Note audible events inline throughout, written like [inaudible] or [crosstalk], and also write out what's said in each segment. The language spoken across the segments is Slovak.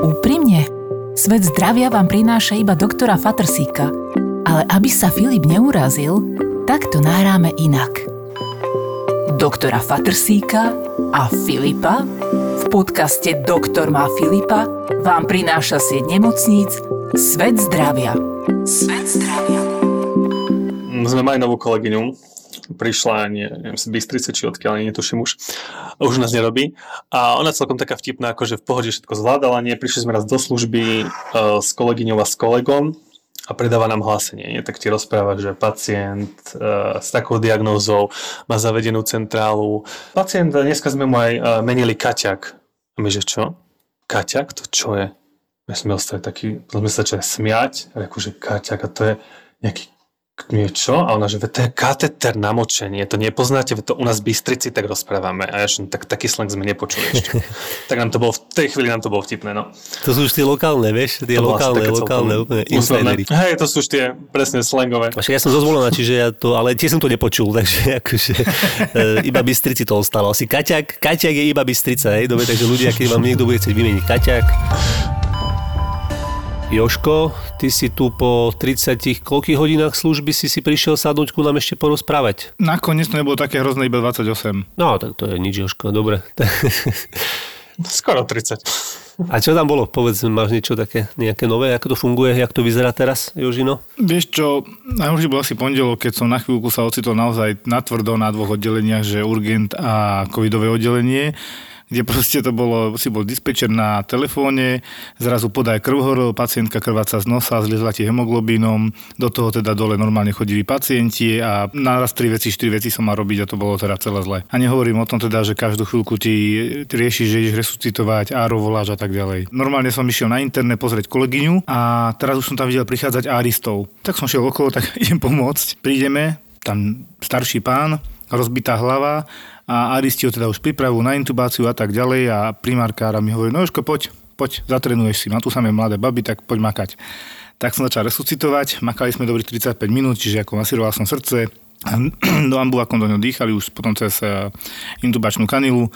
Úprimne, svet zdravia vám prináša iba doktora Fatrsíka, ale aby sa Filip neurazil, tak to nahráme inak. Doktora Fatrsíka a Filipa v podcaste Doktor má Filipa vám prináša sieť nemocníc Svet zdravia. Svet zdravia. Sme mali novú kolegyňu, prišla, nie, neviem, z Bystrice či odkiaľ, netuším už, už nás nerobí. A ona celkom taká vtipná, akože v pohode všetko zvládala, nie, prišli sme raz do služby uh, s kolegyňou a s kolegom a predáva nám hlásenie. Nie? Tak ti rozpráva, že pacient uh, s takou diagnózou má zavedenú centrálu. Pacient, dneska sme mu aj uh, menili kaťak. A my, že čo? Kaťak? To čo je? My sme ostali taký, sme sa začali smiať, akože kaťak a to je nejaký niečo a ona, že to je kateter na močenie, to nepoznáte, to u nás v Bystrici tak rozprávame a ja som tak, taký slang sme nepočuli ešte. [laughs] tak nám to bolo, v tej chvíli nám to bolo vtipné, no. To sú už tie lokálne, vieš, tie to lokálne, lokálne, úplne insidery. Hej, to sú už tie presne slangové. Však ja som zozvolená, čiže ja to, ale tiež som to nepočul, [laughs] takže akože e, iba Bystrici to ostalo. Asi Kaťak, Kaťak je iba Bystrica, hej, dobre, takže ľudia, keď vám niekto bude chcieť vymeniť Kaťak, Joško, ty si tu po 30 koľkých hodinách služby si si prišiel sadnúť ku nám ešte porozprávať? Nakoniec to nebolo také hrozné, iba 28. No, tak to je nič, Joško, dobre. [laughs] Skoro 30. A čo tam bolo? Povedz, máš niečo také, nejaké nové, ako to funguje, jak to vyzerá teraz, Jožino? Vieš čo, najhoršie bol asi pondelok, keď som na chvíľku sa ocitol naozaj natvrdo na dvoch oddeleniach, že urgent a covidové oddelenie kde proste to bolo, si bol dispečer na telefóne, zrazu podaj krv horol, pacientka krváca z nosa, zliezla ti hemoglobínom, do toho teda dole normálne chodili pacienti a naraz tri veci, štyri veci som mal robiť a to bolo teda celé zle. A nehovorím o tom teda, že každú chvíľku ti riešiš, že ideš resuscitovať, áro voláš a tak ďalej. Normálne som išiel na internet pozrieť kolegyňu a teraz už som tam videl prichádzať áristov. Tak som šiel okolo, tak [laughs] idem pomôcť. Prídeme, tam starší pán, rozbitá hlava a aristi teda už pripravujú na intubáciu a tak ďalej a primárkára mi hovorí, no Jožko, poď, poď, zatrenuješ si, má tu samé mladé baby, tak poď makať. Tak som začal resuscitovať, makali sme dobrých 35 minút, čiže ako masíroval som srdce, [clears throat] do ambulákom do ňo dýchali už potom cez eh, intubačnú kanilu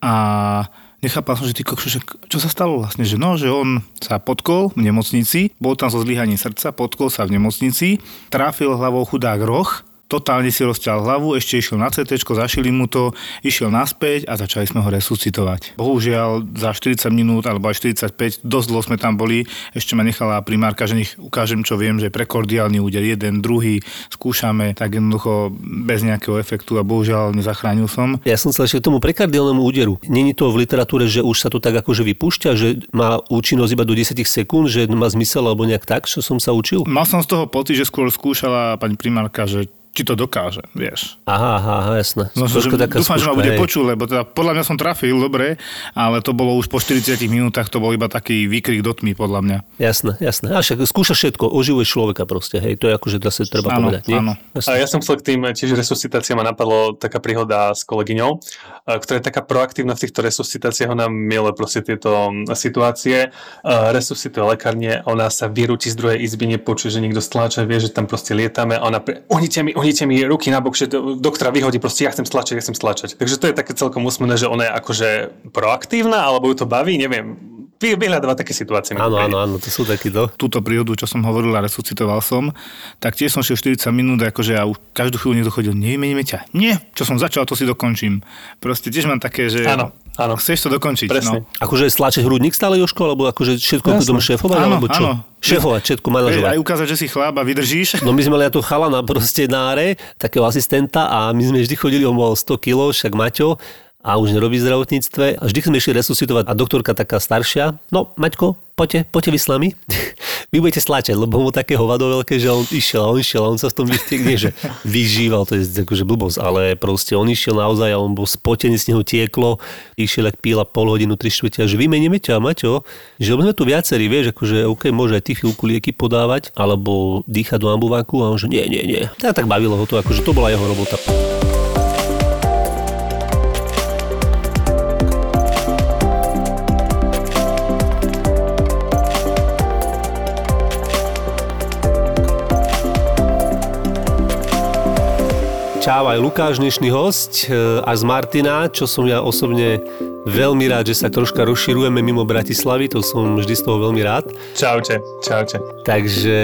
a nechápal som, že ty kokšo, čo sa stalo vlastne, že no, že on sa potkol v nemocnici, bol tam so zlyhaním srdca, potkol sa v nemocnici, tráfil hlavou chudák roh totálne si rozťal hlavu, ešte išiel na CT, zašili mu to, išiel naspäť a začali sme ho resuscitovať. Bohužiaľ za 40 minút alebo aj 45, dosť dlho sme tam boli, ešte ma nechala primárka, že nech ukážem, čo viem, že prekordiálny úder, jeden, druhý, skúšame, tak jednoducho bez nejakého efektu a bohužiaľ nezachránil som. Ja som sa ešte k tomu prekardiálnemu úderu. Není to v literatúre, že už sa to tak akože vypúšťa, že má účinnosť iba do 10 sekúnd, že má zmysel alebo nejak tak, čo som sa učil? Mal som z toho pocit, že skôr skúšala pani primárka, že či to dokáže, vieš. Aha, aha, jasné. No, že, dúfam, skúška, že ma bude počuť, lebo teda podľa mňa som trafil, dobre, ale to bolo už po 40 minútach, to bol iba taký výkrik do tmy, podľa mňa. Jasné, jasné. A však skúša všetko, oživuje človeka proste, hej, to je akože zase treba áno, povedať. Nie? Áno. A ja som chcel k tým tiež resuscitáciám ma napadlo taká príhoda s kolegyňou, ktorá je taká proaktívna v týchto resuscitáciách, ona miluje proste tieto situácie, resuscituje lekárne, ona sa vyrúti z druhej izby, nepočuje, že niekto stláča, vie, že tam proste lietame a ona pre... ohnite mi, ohnite mi ruky na bok, že doktora vyhodí, proste ja chcem stlačať, ja chcem stlačať. Takže to je také celkom úsmevné, že ona je akože proaktívna, alebo ju to baví, neviem. Vyhľadáva také situácie. Áno, áno, áno, to sú takíto. Túto príhodu, čo som hovoril a resuscitoval som, tak tiež som šiel 40 minút, akože ja už každú chvíľu niekto chodil, nevymeníme ťa. Nie, čo som začal, to si dokončím. Proste tiež mám také, že áno. Áno. Chceš to dokončiť. Presne. No. Akože stlačiť hrudník stále, Joško, alebo akože všetko Jasne. šéfovať, áno, alebo čo? Áno. Šéfovať, všetko manažovať. Aj ukázať, že si chlap a vydržíš. No my sme mali tu chalana proste na áre, takého asistenta a my sme vždy chodili, on mal 100 kg, však Maťo, a už nerobí v zdravotníctve. A vždy sme išli resuscitovať a doktorka taká staršia. No, Maťko, poďte, poďte vy s nami. [laughs] vy budete stlačať, lebo bol také hovado veľké, že on išiel a on išiel a on sa v tom nie, že [laughs] vyžíval, to je akože blbosť, ale proste on išiel naozaj a on bol spotený, z neho tieklo, išiel, ak píla pol hodinu, tri štvrtia, že vymeníme ťa, Maťo, že sme tu viacerí, vieš, akože OK, môže aj ty chvíľku lieky podávať, alebo dýchať do ambuváku a on že nie, nie, nie. Tak, tak bavilo ho to, akože to bola jeho robota. Čau, aj Lukáš, dnešný host, e, až z Martina, čo som ja osobne veľmi rád, že sa troška rozširujeme mimo Bratislavy, to som vždy z toho veľmi rád. Čaute, čaute. Takže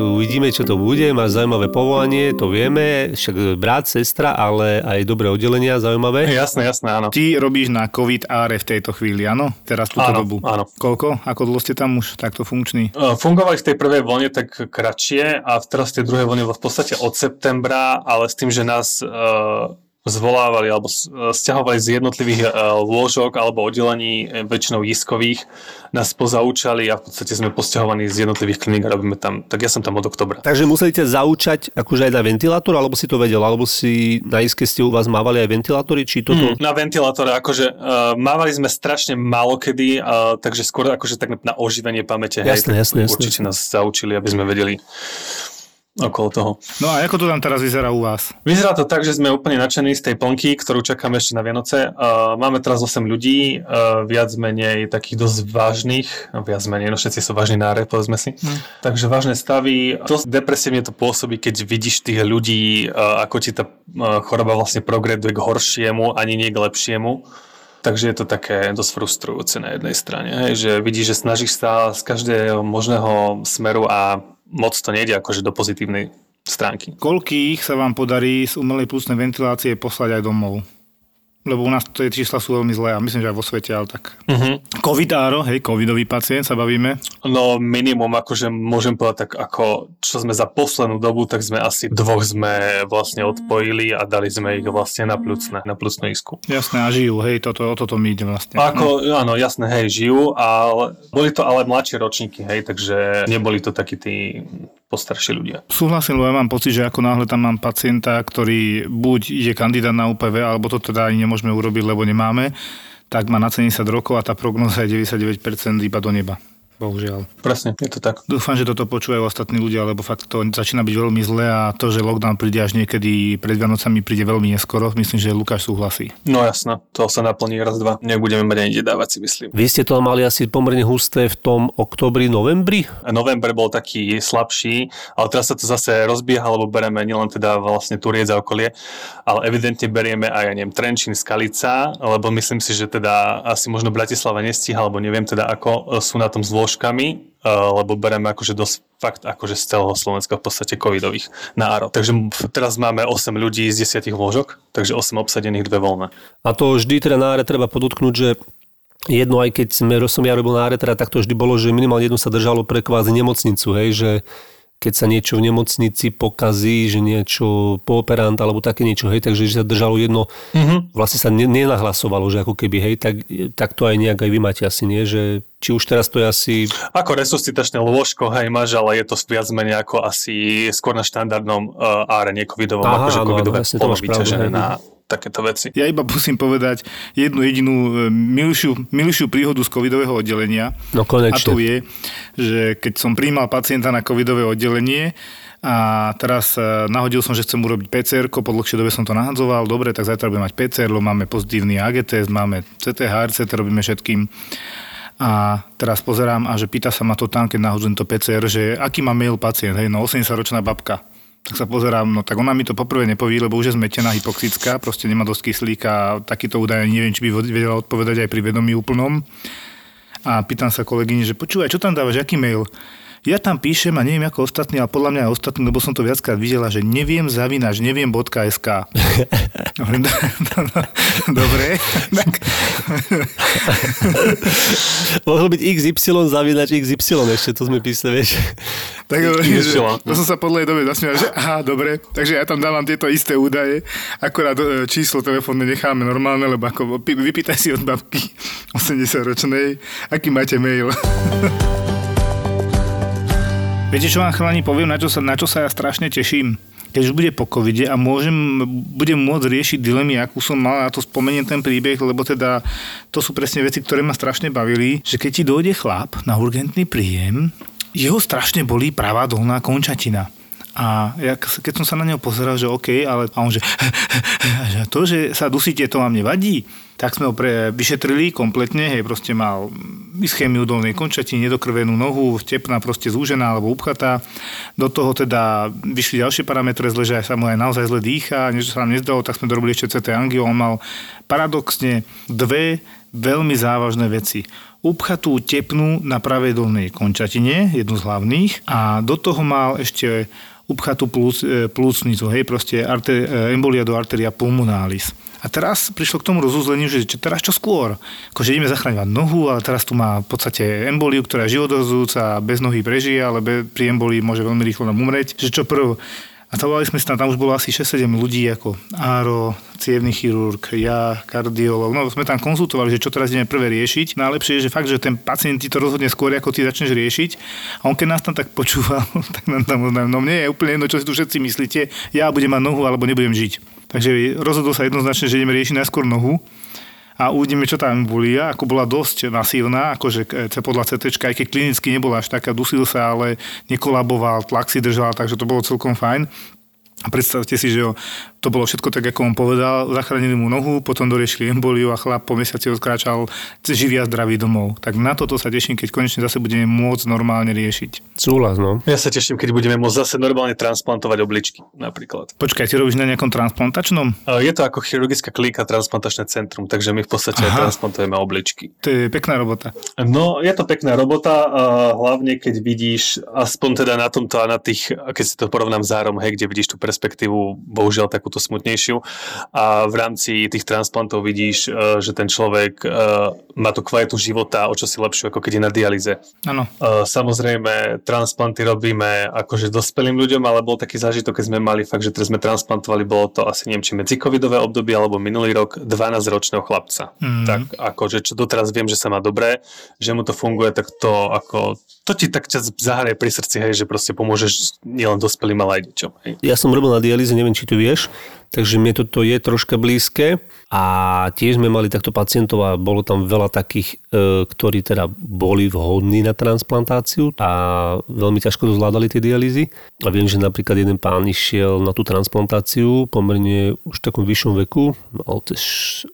uvidíme, čo to bude. Máš zaujímavé povolanie, to vieme, však brat, sestra, ale aj dobré oddelenia zaujímavé. Jasné, jasné, áno. Ty robíš na COVID AR v tejto chvíli, áno? Teraz túto Áno, dobu. áno. Koľko? Ako dlho ste tam už takto funkční? E, Fungovali v tej prvej vlne tak kratšie a teraz v tej druhej vlne v podstate od septembra, ale s tým, že nás uh, zvolávali alebo e, stiahovali z jednotlivých uh, lôžok alebo oddelení, e, väčšinou iskových, nás pozaučali a v podstate sme posťahovaní z jednotlivých kliník a robíme tam, tak ja som tam od oktobra. Takže museli ťa zaučať akože aj na ventilátor, alebo si to vedel, alebo si na iske ste u vás mávali aj ventilátory, či toto... Mm, na ventilátore, akože uh, mávali sme strašne málo kedy, uh, takže skôr akože tak na oživenie pamäte. Jasné, hej, jasné, jasné. Určite nás zaučili, aby sme vedeli okolo toho. No a ako to tam teraz vyzerá u vás? Vyzerá to tak, že sme úplne nadšení z tej plnky, ktorú čakáme ešte na Vianoce. Uh, máme teraz 8 ľudí, uh, viac menej takých dosť vážnych, no viac menej, no všetci sú vážni náre, povedzme si. Takže vážne stavy. Dosť depresívne to pôsobí, keď vidíš tých ľudí, uh, ako ti tá uh, choroba vlastne progreduje k horšiemu, ani nie k lepšiemu. Takže je to také dosť frustrujúce na jednej strane, hej, že vidíš, že snažíš sa z každého možného smeru a moc to nejde akože do pozitívnej stránky. Koľkých sa vám podarí z umelej plusnej ventilácie poslať aj domov? Lebo u nás tie čísla sú veľmi zlé a myslím, že aj vo svete, ale tak. Uh-huh. Covidáro, hej, covidový pacient sa bavíme. No minimum, akože môžem povedať tak ako, čo sme za poslednú dobu, tak sme asi dvoch sme vlastne odpojili a dali sme ich vlastne na plucné, na plucnú isku. Jasné, a žijú, hej, toto, o toto mi ide vlastne. Ako, áno, jasné, hej, žijú, ale boli to ale mladšie ročníky, hej, takže neboli to takí tí postarší ľudia. Súhlasím, lebo ja mám pocit, že ako náhle tam mám pacienta, ktorý buď ide kandidát na UPV, alebo to teda ani nemôžeme urobiť, lebo nemáme, tak má na 70 rokov a tá prognoza je 99% iba do neba. Bohužiaľ. Presne, je to tak. Dúfam, že toto počúvajú ostatní ľudia, lebo fakt to začína byť veľmi zlé a to, že lockdown príde až niekedy pred Vianocami, príde veľmi neskoro. Myslím, že Lukáš súhlasí. No jasné, to sa naplní raz, dva. Nebudeme mať ani dávať, si myslím. Vy ste to mali asi pomerne husté v tom oktobri, novembri? November bol taký slabší, ale teraz sa to zase rozbieha, lebo bereme nielen teda vlastne Turiec a okolie, ale evidentne berieme aj, ja neviem, Trenčín, Skalica, lebo myslím si, že teda asi možno Bratislava nestíha, alebo neviem teda ako, sú na tom s lôžkami, eh, lebo bereme akože dosť fakt akože z celého Slovenska v podstate covidových na ARO. Takže teraz máme 8 ľudí z 10 lôžok, takže 8 obsadených, dve voľné. A to vždy teda na áre treba podotknúť, že jedno, aj keď sme, som ja robil na áre, teda, tak to vždy bolo, že minimálne jedno sa držalo pre kvázi nemocnicu, hej, že keď sa niečo v nemocnici pokazí, že niečo pooperant alebo také niečo, hej, takže že sa držalo jedno, Mhm. vlastne sa ne, nenahlasovalo, že ako keby, hej, tak, tak to aj nejak aj vy máte asi, nie, že či už teraz to je asi, Ako resuscitačné lôžko, hej, máš, ale je to viac menej ako asi skôr na štandardnom uh, áre, nie covidovom, Aha, akože áno, covidové áno, jasne, to polo máš pravdu, vyťažené hej. na takéto veci. Ja iba musím povedať jednu jedinú e, milšiu, milšiu príhodu z covidového oddelenia. no A to konečne. je, že keď som príjmal pacienta na covidové oddelenie a teraz e, nahodil som, že chcem urobiť PCR, po dlhšej dobe som to nahadzoval, dobre, tak zajtra budeme mať PCR, lebo máme pozitívny AG test, máme CT, HRCT, robíme všetkým. A teraz pozerám a že pýta sa ma to tam, keď nahodzujem to PCR, že aký má mail pacient, hej, no 80-ročná babka. Tak sa pozerám, no tak ona mi to poprvé nepoví, lebo už je zmetená, hypoxická, proste nemá dosť kyslíka takýto údaj neviem, či by vedela odpovedať aj pri vedomí úplnom a pýtam sa kolegyni, že počúvaj, čo tam dávaš, aký mail? Ja tam píšem a neviem ako ostatní, ale podľa mňa aj ostatní, lebo som to viackrát videla, že neviem zavinač, neviem .sk. [laughs] Hovorím, "Do- do- do- Dobre, tak Mohlo byť XY zavinač XY, ešte to sme písali, vieš. Tak hovorím, že to som sa podľa jej dobe zasmial, že aha, dobre, takže ja tam dávam tieto isté údaje, akorát e, číslo telefónne necháme normálne, lebo ako vypýtaj si od babky 80-ročnej, aký máte mail. [laughs] Viete, čo vám chalani poviem, na čo, sa, na čo sa ja strašne teším? Keď už bude po covide a môžem, budem môcť riešiť dilemy, akú som mal, a to spomeniem ten príbeh, lebo teda to sú presne veci, ktoré ma strašne bavili, že keď ti dojde chlap na urgentný príjem, jeho strašne bolí pravá dolná končatina. A ja, keď som sa na neho pozeral, že OK, ale a on že, [laughs] že to, že sa dusíte, to vám nevadí. Tak sme ho pre, vyšetrili kompletne, hej, proste mal ischémiu dolnej končatiny, nedokrvenú nohu, tepna proste zúžená alebo upchatá. Do toho teda vyšli ďalšie parametre zle, že sa mu aj naozaj zle dýcha, niečo sa nám nezdalo, tak sme dorobili ešte CT angio, on mal paradoxne dve veľmi závažné veci. Upchatú tepnu na pravej dolnej končatine, jednu z hlavných, a do toho mal ešte upchatú plúc, e, plúcnicu, hej, proste arte, e, embolia do arteria pulmonalis. A teraz prišlo k tomu rozuzleniu, že čo, teraz čo skôr? Akože ideme zachraňovať nohu, ale teraz tu má v podstate emboliu, ktorá je životozúca a bez nohy prežije, ale pri embolii môže veľmi rýchlo nám umrieť. Že čo prv? A volali sme sa, tam už bolo asi 6-7 ľudí, ako áro, cievný chirurg, ja, kardiolog. No sme tam konzultovali, že čo teraz ideme prvé riešiť. Najlepšie je, že fakt, že ten pacient ti to rozhodne skôr, ako ty začneš riešiť. A on keď nás tam tak počúval, [laughs] tak nám tam no mne je úplne jedno, čo si tu všetci myslíte, ja budem mať nohu alebo nebudem žiť. Takže rozhodol sa jednoznačne, že ideme riešiť najskôr nohu a uvidíme, čo tam boli. Ako bola dosť nasílna, akože podľa CT, aj keď klinicky nebola až taká, dusil sa, ale nekolaboval, tlak si držal, takže to bolo celkom fajn. Predstavte si, že to bolo všetko tak, ako on povedal. Zachránili mu nohu, potom doriešili emboliu a chlap po mesiaci odkráčal živý a zdravý domov. Tak na toto sa teším, keď konečne zase budeme môcť normálne riešiť. Súhlas, no. Ja sa teším, keď budeme môcť zase normálne transplantovať obličky, napríklad. Počkaj, ty robíš na nejakom transplantačnom? Je to ako chirurgická klíka, transplantačné centrum, takže my v podstate Aha. transplantujeme obličky. To je pekná robota. No, je to pekná robota, hlavne keď vidíš, aspoň teda na tomto a na tých, keď si to porovnám s zárom, hej, kde vidíš tú perspektívu, bohužiaľ takúto smutnejšiu. A v rámci tých transplantov vidíš, e, že ten človek e, má tú kvalitu života o čo si lepšiu, ako keď je na dialize. Áno. E, samozrejme, transplanty robíme akože dospelým ľuďom, ale bol taký zážitok, keď sme mali fakt, že teraz sme transplantovali, bolo to asi neviem, či medzi covidové obdobie alebo minulý rok 12-ročného chlapca. Mm. Tak akože čo doteraz viem, že sa má dobré, že mu to funguje, tak to ako to ti tak ťa zahraje pri srdci, hej, že proste pomôžeš nielen dospelým, ale aj deťom. Hej. Ja som robil na dialýze, neviem, či tu vieš, takže mne toto je troška blízke a tiež sme mali takto pacientov a bolo tam veľa takých, e, ktorí teda boli vhodní na transplantáciu a veľmi ťažko to zvládali tie dialýzy. A viem, že napríklad jeden pán išiel na tú transplantáciu pomerne už v takom vyššom veku, mal cez,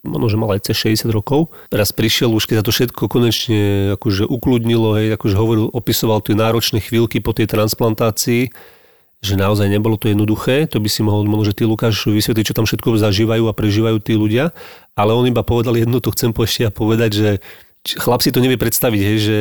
možno, že mal aj cez 60 rokov. Raz prišiel už, keď sa to všetko konečne akože ukludnilo, hej, akože hovoril, opisoval tie náročné chvíľky po tej transplantácii, že naozaj nebolo to jednoduché, to by si mohol možno, že ty Lukáš vysvetliť, čo tam všetko zažívajú a prežívajú tí ľudia, ale on iba povedal jednu, to chcem ešte a povedať, že chlap si to nevie predstaviť, hej, že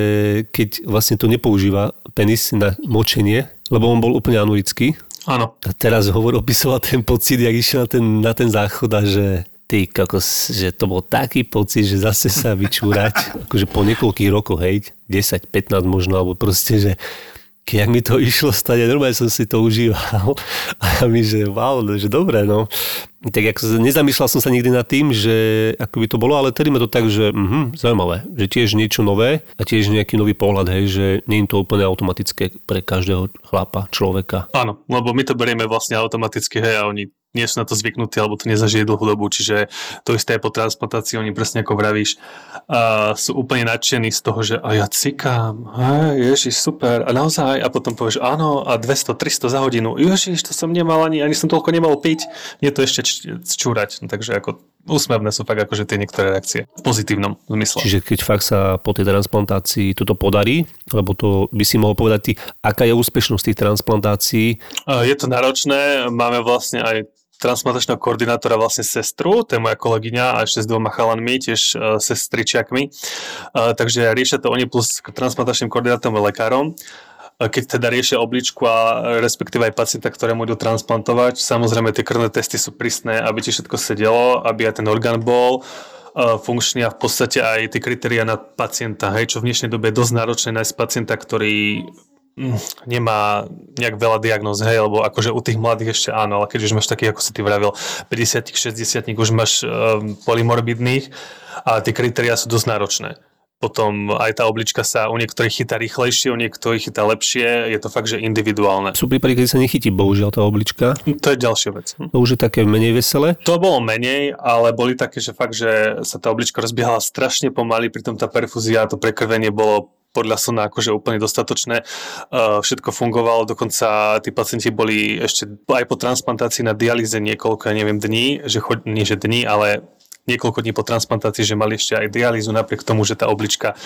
keď vlastne to nepoužíva penis na močenie, lebo on bol úplne anurický. Áno. A teraz hovor opisoval ten pocit, jak išiel na ten, na ten záchod a že ty kokos, že to bol taký pocit, že zase sa vyčúrať, [laughs] akože po niekoľkých rokoch, hej, 10, 15 možno, alebo proste, že keď mi to išlo stať, normálne som si to užíval. [laughs] A mi, že wow, no, že dobré, no. Tak ako nezamýšľal som sa nikdy nad tým, že ako by to bolo, ale tedy ma to tak, že mhm, zaujímavé, že tiež niečo nové a tiež nejaký nový pohľad, hej, že nie je to úplne automatické pre každého chlapa, človeka. Áno, lebo my to berieme vlastne automaticky, hej, a oni nie sú na to zvyknutí, alebo to nezažije dlhú dobu, čiže to isté po transplantácii, oni presne ako vravíš, uh, sú úplne nadšení z toho, že a ja cikám, hej, ježiš, super, a naozaj, a potom povieš, áno, a 200, 300 za hodinu, ježiš, to som nemal ani, ani som toľko nemal piť, nie to ešte čúrať, no, takže ako úsmevné sú fakt akože tie niektoré reakcie v pozitívnom zmysle. Čiže keď fakt sa po tej transplantácii toto podarí, lebo to by si mohol povedať ty, aká je úspešnosť tých transplantácií? Je to náročné, máme vlastne aj transplantačného koordinátora vlastne sestru, to je moja kolegyňa a ešte s dvoma chalanmi, tiež uh, sestričiakmi. Uh, takže riešia to oni plus transplantačným koordinátorom a lekárom keď teda riešia obličku a respektíve aj pacienta, ktorému idú transplantovať. Samozrejme, tie krvné testy sú prísne, aby ti všetko sedelo, aby aj ten orgán bol funkčný a v podstate aj tie kritéria na pacienta, hej, čo v dnešnej dobe je dosť náročné nájsť pacienta, ktorý Mm, nemá nejak veľa diagnóz, hej, lebo akože u tých mladých ešte áno, ale keď už máš takých, ako si ty vravil, 50 60 už máš um, polymorbidných a tie kritéria sú dosť náročné. Potom aj tá oblička sa u niektorých chytá rýchlejšie, u niektorých chytá lepšie, je to fakt, že individuálne. Sú prípady, keď sa nechytí bohužiaľ tá oblička. To je ďalšia vec. To už je také menej veselé? To bolo menej, ale boli také, že fakt, že sa tá oblička rozbiehala strašne pomaly, pritom tá perfúzia, to prekrvenie bolo podľa slna akože úplne dostatočné. Uh, všetko fungovalo, dokonca tí pacienti boli ešte aj po transplantácii na dialýze niekoľko, ja neviem, dní, že chod, nie že dní, ale niekoľko dní po transplantácii, že mali ešte aj dialýzu napriek tomu, že tá oblička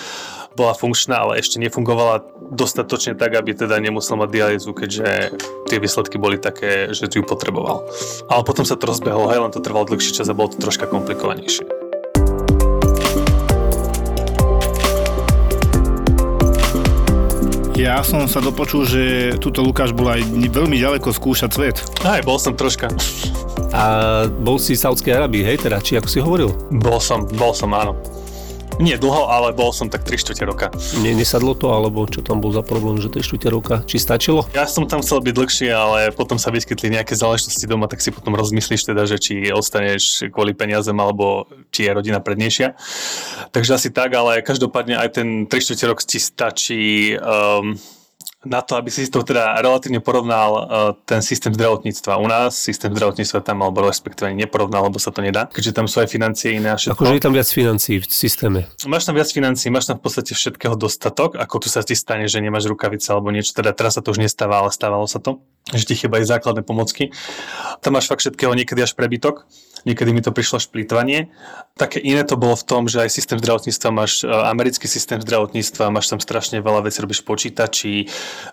bola funkčná, ale ešte nefungovala dostatočne tak, aby teda nemusel mať dialýzu, keďže tie výsledky boli také, že ju potreboval. Ale potom sa to rozbehlo, hej, len to trvalo dlhší čas a bolo to troška komplikovanejšie. Ja som sa dopočul, že túto Lukáš bol aj veľmi ďaleko skúšať svet. Aj, bol som troška. A bol si v Saudskej Arabii, hej, teda, či ako si hovoril? Bol som, bol som, áno. Nie dlho, ale bol som tak 3 čtvrte roka. Ne, nesadlo to, alebo čo tam bol za problém, že 3 čtvrte roka? Či stačilo? Ja som tam chcel byť dlhšie, ale potom sa vyskytli nejaké záležitosti doma, tak si potom rozmyslíš teda, že či ostaneš kvôli peniazem, alebo či je rodina prednejšia. Takže asi tak, ale každopádne aj ten 3 čtvrte rok ti stačí um, na to, aby si to teda relatívne porovnal uh, ten systém zdravotníctva. U nás systém zdravotníctva tam alebo respektíve neporovnal, lebo sa to nedá, keďže tam sú aj financie iné a všetko. Akože je tam viac financií v systéme. Máš tam viac financií, máš tam v podstate všetkého dostatok, ako tu sa ti stane, že nemáš rukavice alebo niečo, teda teraz sa to už nestáva, ale stávalo sa to, že ti chýbajú základné pomocky. Tam máš fakt všetkého niekedy až prebytok niekedy mi to prišlo šplýtvanie. Také iné to bolo v tom, že aj systém zdravotníctva máš, e, americký systém zdravotníctva, máš tam strašne veľa vecí, robíš počítači, e,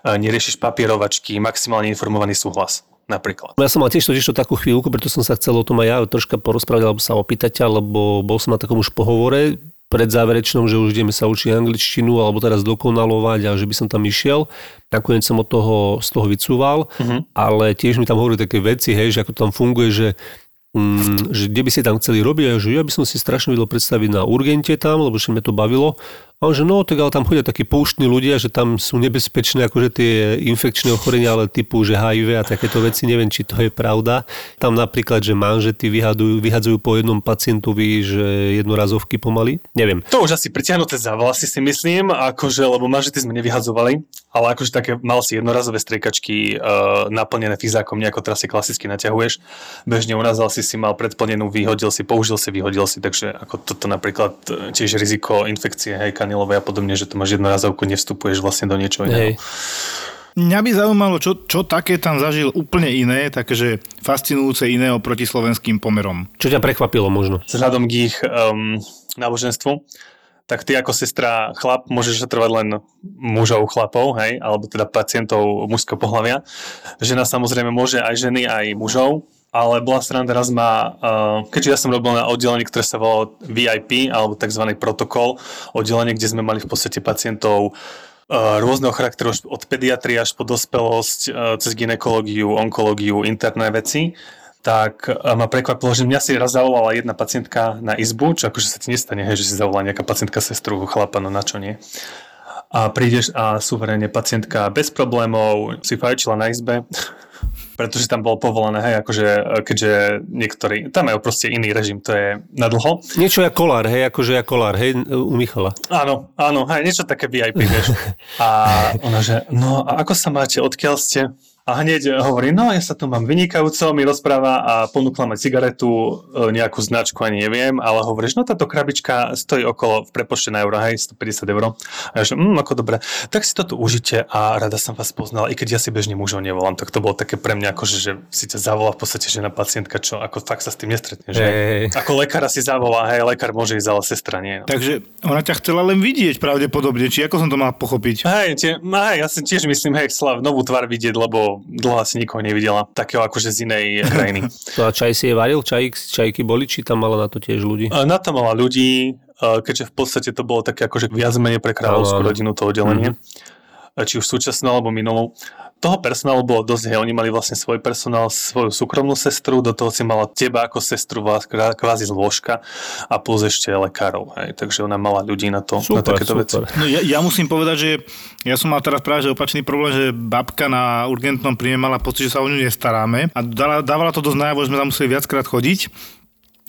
neriešiš papierovačky, maximálne informovaný súhlas napríklad. Ja som mal tiež totiž to takú chvíľku, preto som sa chcel o tom aj ja troška porozprávať alebo sa opýtať, lebo bol som na takom už pohovore pred záverečnom, že už ideme sa učiť angličtinu alebo teraz dokonalovať a že by som tam išiel. Nakoniec som od toho, z toho vycúval, uh-huh. ale tiež mi tam hovorili také veci, hej, že ako tam funguje, že že kde by ste tam chceli robiť, a že ja by som si strašne vedel predstaviť na urgente tam, lebo že mi to bavilo. A on že no, tak ale tam chodia takí pouštní ľudia, že tam sú nebezpečné akože tie infekčné ochorenia, ale typu, že HIV a takéto veci, neviem, či to je pravda. Tam napríklad, že manžety vyhadujú, vyhadzujú po jednom pacientovi, že jednorazovky pomaly, neviem. To už asi pritiahnuté za vlasy si myslím, akože, lebo manžety sme nevyhadzovali, ale akože také mal si jednorazové striekačky uh, naplnené fyzákom, nejako teraz si klasicky naťahuješ. Bežne urazal si si mal predplnenú, vyhodil si, použil si, vyhodil si, takže ako toto napríklad e, tiež riziko infekcie, hej, kanilové a podobne, že to máš jednorazovku, nevstupuješ vlastne do niečoho iného. Mňa by zaujímalo, čo, čo také tam zažil úplne iné, takže fascinujúce iné oproti slovenským pomerom. Čo ťa prekvapilo možno? Vzhľadom k ich um, náboženstvu, tak ty ako sestra chlap môžeš trvať len mužov chlapov, hej, alebo teda pacientov mužského pohľavia. Žena samozrejme môže aj ženy, aj mužov, ale bola strana raz má, uh, keďže ja som robil na oddelení, ktoré sa volalo VIP, alebo tzv. protokol, oddelenie, kde sme mali v podstate pacientov uh, rôzneho charakteru, od pediatrie až po dospelosť, uh, cez ginekológiu, onkológiu, interné veci, tak ma prekvapilo, že mňa si raz zavolala jedna pacientka na izbu, čo akože sa ti nestane, hej, že si zavolá nejaká pacientka sestru, chlapa, no na čo nie. A prídeš a suverénne pacientka bez problémov si fajčila na izbe, pretože tam bolo povolené, hej, akože, keďže niektorí, tam majú proste iný režim, to je na dlho. Niečo ako kolár, hej, akože ja kolár, hej, u Michala. Áno, áno, hej, niečo také VIP, vieš. [laughs] A ona, že, no a ako sa máte, odkiaľ ste? A hneď hovorí, no ja sa tu mám vynikajúco, mi rozpráva a ponúkla ma cigaretu, e, nejakú značku, ani neviem, ale hovoríš, no táto krabička stojí okolo v prepočte na euro, hej, 150 eur. A ja že, mm, ako dobre, tak si to tu užite a rada som vás poznal, i keď ja si bežne mužov nevolám, tak to bolo také pre mňa, akože, že si ťa zavolá v podstate žena pacientka, čo ako fakt sa s tým nestretne, že? Hey. Ako lekára si zavolá, hej, lekár môže ísť, ale sestra nie. No. Takže ona ťa chcela len vidieť pravdepodobne, či ako som to mal pochopiť? Hej, tie, hej ja si tiež myslím, hej, chcela novú tvár vidieť, lebo dlho asi nikoho nevidela, takého akože z inej [laughs] krajiny. To a čaj si je varil? Čaj, čajky boli, či tam mala na to tiež ľudí? Na to mala ľudí, keďže v podstate to bolo také akože viac menej pre kráľovskú rodinu to oddelenie. Mm-hmm. Či už súčasnú alebo minulú toho personálu bolo dosť, hej, oni mali vlastne svoj personál, svoju súkromnú sestru, do toho si mala teba ako sestru kvázi z lôžka a plus ešte lekárov, hej, takže ona mala ľudí na to, super, na takéto super. veci. No ja, ja musím povedať, že ja som mal teraz práve že opačný problém, že babka na urgentnom príjme mala pocit, že sa o ňu nestaráme a dala, dávala to dosť najavo, že sme tam museli viackrát chodiť.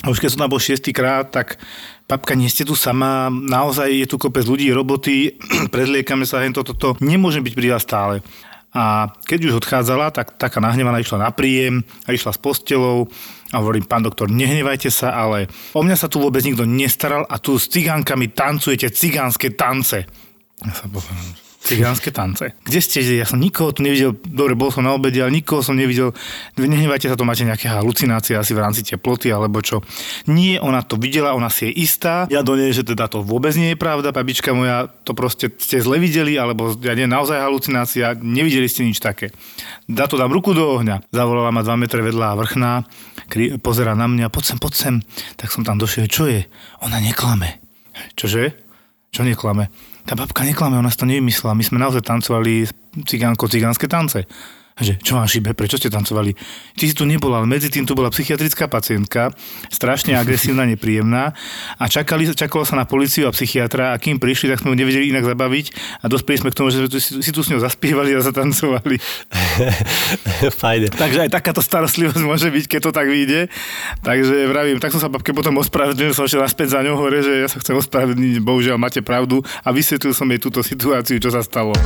A už keď som tam bol šiestýkrát, tak papka, nie ste tu sama, naozaj je tu kopec ľudí, roboty, [clears throat] predliekame sa, hen toto, toto, nemôžem byť pri vás stále. A keď už odchádzala, tak taká nahnevaná išla na príjem a išla s postelou a hovorím, pán doktor, nehnevajte sa, ale o mňa sa tu vôbec nikto nestaral a tu s cigánkami tancujete cigánske tance. Ja sa povedal, Cigánske tance. Kde ste? Ja som nikoho tu nevidel. Dobre, bol som na obede, ale nikoho som nevidel. Nehnevajte sa, to máte nejaké halucinácie asi v rámci teploty alebo čo. Nie, ona to videla, ona si je istá. Ja do nej, že teda to vôbec nie je pravda. Babička moja, to proste ste zle videli, alebo ja nie, naozaj halucinácia. Nevideli ste nič také. Dá to dám ruku do ohňa. Zavolala ma 2 metre vedľa vrchná. Kri- pozera na mňa, poď sem, poď sem. Tak som tam došiel, čo je? Ona neklame. Čože? Čo neklame? Tá babka neklame, ona si to nevymyslela. My sme naozaj tancovali cigánko, cigánske tance. A že, čo vám šíbe, prečo ste tancovali? Ty si tu nebola, ale medzi tým tu bola psychiatrická pacientka, strašne agresívna, nepríjemná a čakali, čakalo sa na policiu a psychiatra a kým prišli, tak sme ju nevedeli inak zabaviť a dospeli sme k tomu, že sme tu, si, si tu s ňou zaspievali a zatancovali. [laughs] Fajne. Takže aj takáto starostlivosť môže byť, keď to tak vyjde. Takže vravím, tak som sa babke potom ospravedlnil, som šiel naspäť za ňou hore, že ja sa chcem ospravedlniť, bohužiaľ máte pravdu a vysvetlil som jej túto situáciu, čo sa stalo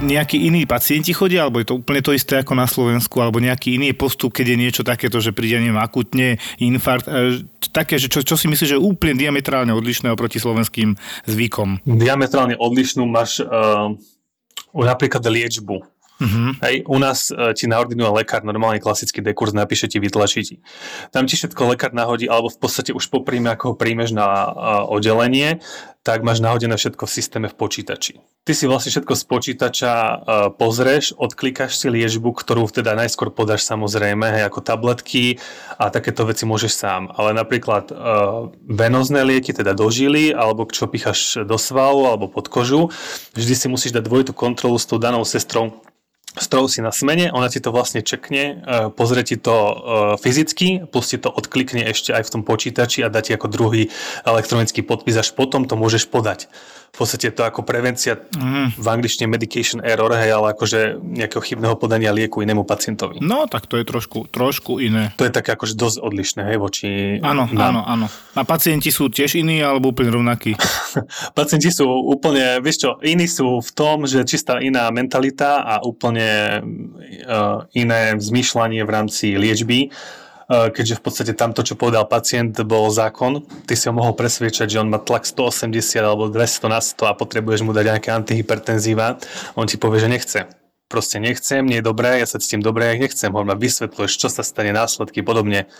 nejakí iní pacienti chodia, alebo je to úplne to isté ako na Slovensku, alebo nejaký iný postup, keď je niečo takéto, že príde neviem, akutne infarkt, e, také, že čo, čo si myslíš, že je úplne diametrálne odlišné oproti slovenským zvykom? Diametrálne odlišnú máš uh, napríklad liečbu. Uh-huh. Hej, u nás uh, ti naordinuje lekár normálny klasický dekurs, napíše ti, vytlačí ti. Tam ti všetko lekár nahodí, alebo v podstate už popríjme, ako ho príjmeš na uh, oddelenie, tak máš nahodené všetko v systéme v počítači. Ty si vlastne všetko z počítača uh, pozrieš, odklikáš si liežbu, ktorú teda najskôr podáš samozrejme, hej, ako tabletky a takéto veci môžeš sám. Ale napríklad uh, venozné lieky, teda do žily, alebo čo picháš do svalu alebo pod kožu, vždy si musíš dať dvojitú kontrolu s tou danou sestrou stroj si na smene, ona ti to vlastne čekne, e, pozrie ti to e, fyzicky, plus ti to odklikne ešte aj v tom počítači a dá ti ako druhý elektronický podpis, až potom to môžeš podať v podstate to ako prevencia mm. v angličtine medication error, hej, ale akože nejakého chybného podania lieku inému pacientovi. No, tak to je trošku, trošku iné. To je také akože dosť odlišné, hej, voči... Áno, áno, áno. A pacienti sú tiež iní, alebo úplne rovnakí? [laughs] pacienti sú úplne, vieš čo, iní sú v tom, že čistá iná mentalita a úplne uh, iné zmýšľanie v rámci liečby keďže v podstate tamto, čo povedal pacient, bol zákon. Ty si ho mohol presviečať, že on má tlak 180 alebo 200 na 100 a potrebuješ mu dať nejaké antihypertenzíva. On ti povie, že nechce. Proste nechcem, nie je dobré, ja sa cítim dobre, ja nechcem. Ma vysvetľuješ, čo sa stane, následky, podobne.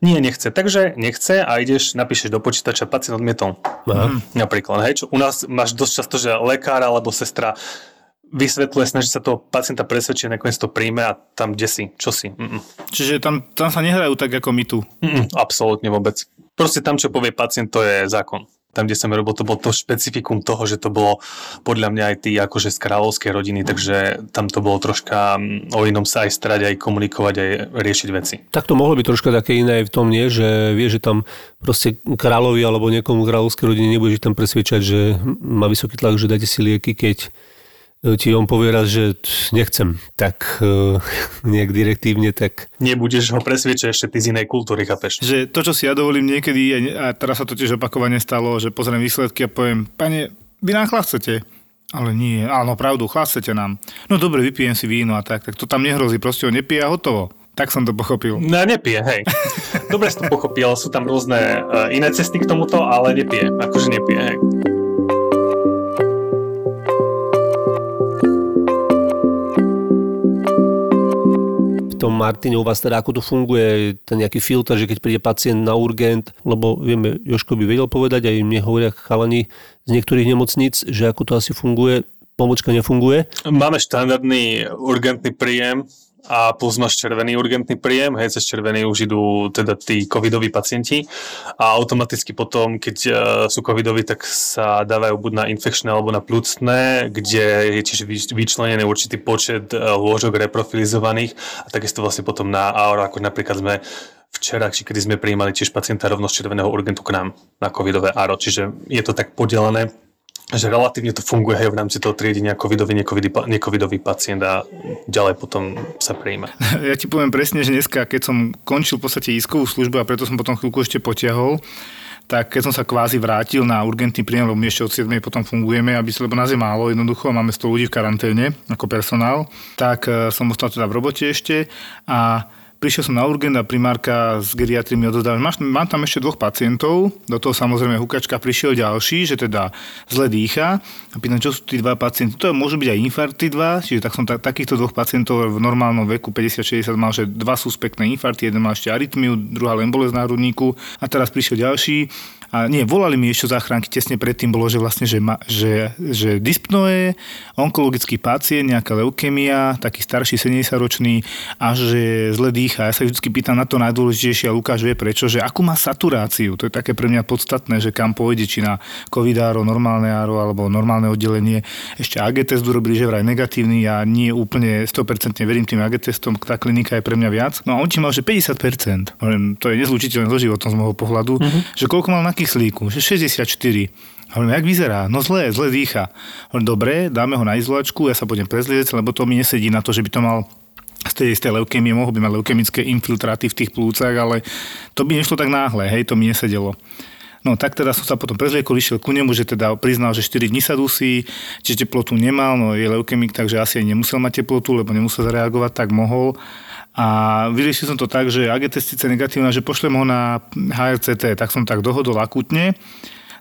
Nie, nechce. Takže nechce a ideš, napíšeš do počítača, pacient odmietol. Aha. Napríklad, hej, čo u nás máš dosť často, že lekár alebo sestra vysvetľuje, snaží sa toho pacienta presvedčiť, nakoniec to príjme a tam kde si, čo si. Mm-mm. Čiže tam, tam sa nehrajú tak ako my tu. Mm-mm, absolútne vôbec. Proste tam, čo povie pacient, to je zákon. Tam, kde som robil, to bolo to špecifikum toho, že to bolo podľa mňa aj tí akože z kráľovskej rodiny, takže tam to bolo troška mm, o inom sa aj strať, aj komunikovať, aj riešiť veci. Tak to mohlo byť troška také iné aj v tom, nie? že vie, že tam proste kráľovi alebo niekomu kráľovskej rodine nebudeš tam presviečať, že má vysoký tlak, že dajte si lieky, keď ti on povie raz, že nechcem, tak uh, [laughs] nejak direktívne, tak... Nebudeš ho presviečať ešte ty z inej kultúry, chápeš? Že to, čo si ja dovolím niekedy, a teraz sa to tiež opakovane stalo, že pozriem výsledky a poviem, pane, vy nám chlad chcete? Ale nie, áno, pravdu, chlad chcete nám. No dobre, vypijem si víno a tak, tak to tam nehrozí, proste ho nepije a hotovo. Tak som to pochopil. No, nepije, hej. Dobre si to pochopil, sú tam rôzne uh, iné cesty k tomuto, ale nepije, akože nepije, hej. Tom Martine u vás teda ako to funguje, ten nejaký filter, že keď príde pacient na urgent, lebo vieme, Joško by vedel povedať, aj mne hovoria chalani z niektorých nemocníc, že ako to asi funguje, pomočka nefunguje? Máme štandardný urgentný príjem, a plus máš červený urgentný príjem, hej, cez červený už idú teda tí covidoví pacienti. A automaticky potom, keď uh, sú covidoví, tak sa dávajú buď na infekčné alebo na plúcne, kde je tiež vyčlenený určitý počet uh, lôžok reprofilizovaných. A takisto vlastne potom na AOR, ako napríklad sme včera, či kedy sme prijímali tiež pacienta rovno z červeného urgentu k nám na covidové ARO, čiže je to tak podelené že relatívne to funguje aj v rámci toho triedenia covidový, necovidový, necovidový pacient a ďalej potom sa prijíma. [laughs] Ja ti poviem presne, že dneska, keď som končil v podstate iskovú službu a preto som potom chvíľku ešte potiahol, tak keď som sa kvázi vrátil na urgentný príjem, lebo my ešte od 7. potom fungujeme, aby sa, lebo nás je málo jednoducho, máme 100 ľudí v karanténe ako personál, tak eh, som ostal teda v robote ešte a Prišiel som na urgent a primárka s geriatri mi odozdala, mám tam ešte dvoch pacientov, do toho samozrejme hukačka prišiel ďalší, že teda zle dýcha a pýtam, čo sú tí dva pacienti. To môžu byť aj infarty dva, čiže tak som ta, takýchto dvoch pacientov v normálnom veku 50-60 mal, že dva suspektné infarty, jeden mal ešte arytmiu, druhá len bolesť na hrudníku a teraz prišiel ďalší a nie, volali mi ešte záchranky, tesne predtým bolo, že vlastne, že, ma, že, že dyspnoe, onkologický pacient, nejaká leukemia, taký starší 70-ročný a že zle dýcha. Ja sa vždy pýtam na to najdôležitejšie a Lukáš vie prečo, že akú má saturáciu. To je také pre mňa podstatné, že kam pôjde, či na covidáro, normálne áro alebo normálne oddelenie. Ešte AG test urobili, že vraj negatívny, ja nie úplne 100% verím tým AG testom, tá klinika je pre mňa viac. No a on ti mal, že 50%. To je nezlučiteľné so životom z môjho pohľadu, mm-hmm. že koľko mal na kyslíku, že 64. Hovorím, jak vyzerá? No zle, zle dýcha. Hovorím, dobre, dáme ho na izolačku, ja sa budem prezliecť, lebo to mi nesedí na to, že by to mal z tej istej leukémie, mohol by mať leukemické infiltráty v tých plúcach, ale to by nešlo tak náhle, hej, to mi nesedelo. No tak teda som sa potom prezliekol, išiel ku nemu, že teda priznal, že 4 dní sa dusí, čiže teplotu nemal, no je leukemik, takže asi aj nemusel mať teplotu, lebo nemusel zareagovať, tak mohol. A vyriešil som to tak, že ak je testica negatívna, že pošlem ho na HRCT, tak som tak dohodol akutne.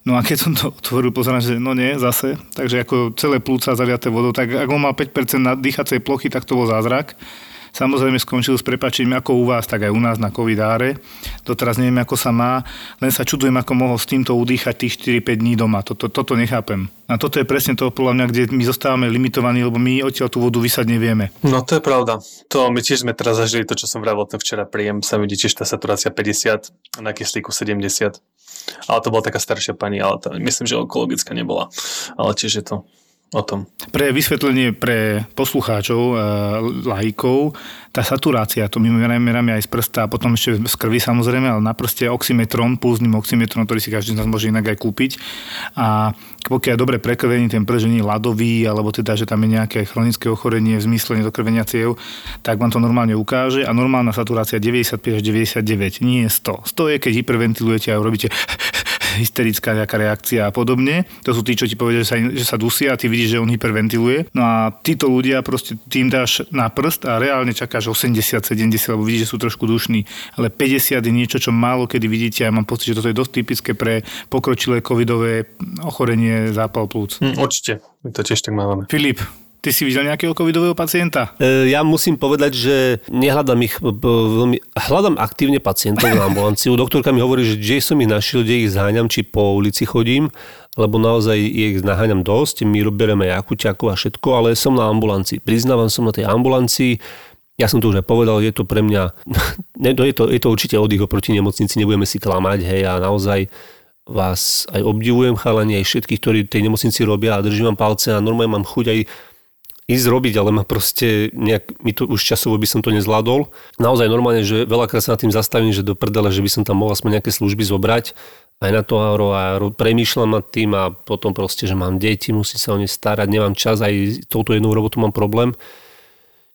No a keď som to otvoril, pozerám, že no nie, zase. Takže ako celé plúca zaliaté vodou, tak ak on mal 5% na dýchacej plochy, tak to bol zázrak. Samozrejme skončil s prepačením ako u vás, tak aj u nás na covidáre. Doteraz neviem, ako sa má, len sa čudujem, ako mohol s týmto udýchať tých 4-5 dní doma. Toto, toto nechápem. A toto je presne to, podľa mňa, kde my zostávame limitovaní, lebo my odtiaľ tú vodu vysať nevieme. No to je pravda. To my tiež sme teraz zažili to, čo som vravil ten včera príjem. Sa vidí tiež tá saturácia 50, na kyslíku 70. Ale to bola taká staršia pani, ale to, myslím, že onkologická nebola. Ale tiež je to o tom. Pre vysvetlenie pre poslucháčov, e, laikov, tá saturácia, to my meráme aj z prsta a potom ešte z krvi samozrejme, ale na prste oximetrom, pulzným oximetrom, ktorý si každý z nás môže inak aj kúpiť. A pokiaľ je dobre prekrvený ten prst, že ľadový, alebo teda, že tam je nejaké chronické ochorenie v zmysle nedokrvenia ciev, tak vám to normálne ukáže a normálna saturácia 95 až 99, nie 100. 100 je, keď hyperventilujete a robíte [laughs] hysterická nejaká reakcia a podobne. To sú tí, čo ti povedia, že sa, že sa dusia a ty vidíš, že on hyperventiluje. No a títo ľudia proste tým dáš na prst a reálne čakáš 80, 70, lebo vidíš, že sú trošku dušní. Ale 50 je niečo, čo málo kedy vidíte a mám pocit, že toto je dosť typické pre pokročilé covidové ochorenie zápal plúc. Hm, určite, my to tiež tak máme. Filip, Ty si videl nejakého covidového pacienta? E, ja musím povedať, že nehľadám ich veľmi... Hľadám aktívne pacientov na ambulanciu. [laughs] Doktorka mi hovorí, že kde som ich našiel, kde ich zháňam, či po ulici chodím, lebo naozaj ich naháňam dosť. My robíme aj akuťaku a všetko, ale som na ambulancii. Priznávam som na tej ambulancii. Ja som to už aj povedal, je to pre mňa... [laughs] je, to, je to určite oddych oproti nemocnici, nebudeme si klamať, hej, a naozaj vás aj obdivujem, chalani, aj všetkých, ktorí tej nemocnici robia a držím vám palce a normálne mám chuť aj ísť robiť, ale ma proste nejak, mi to už časovo by som to nezvládol. Naozaj normálne, že veľakrát sa nad tým zastavím, že do prdele, že by som tam mohol aspoň nejaké služby zobrať aj na to aero a premýšľam nad tým a potom proste, že mám deti, musím sa o ne starať, nemám čas, aj touto jednou robotu mám problém.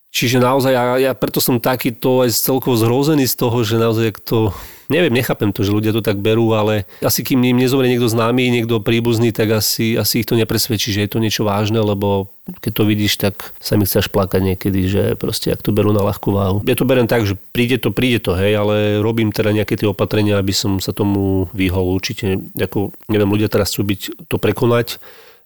Čiže naozaj, ja, ja preto som takýto aj celkovo zhrozený z toho, že naozaj to Neviem, nechápem to, že ľudia to tak berú, ale asi kým im nezomrie niekto známy, niekto príbuzný, tak asi, asi ich to nepresvedčí, že je to niečo vážne, lebo keď to vidíš, tak sa mi chceš plakať niekedy, že proste ak to berú na ľahkú váhu. Ja to berem tak, že príde to, príde to, hej, ale robím teda nejaké tie opatrenia, aby som sa tomu vyhol určite. Ako, neviem, ľudia teraz chcú byť to prekonať,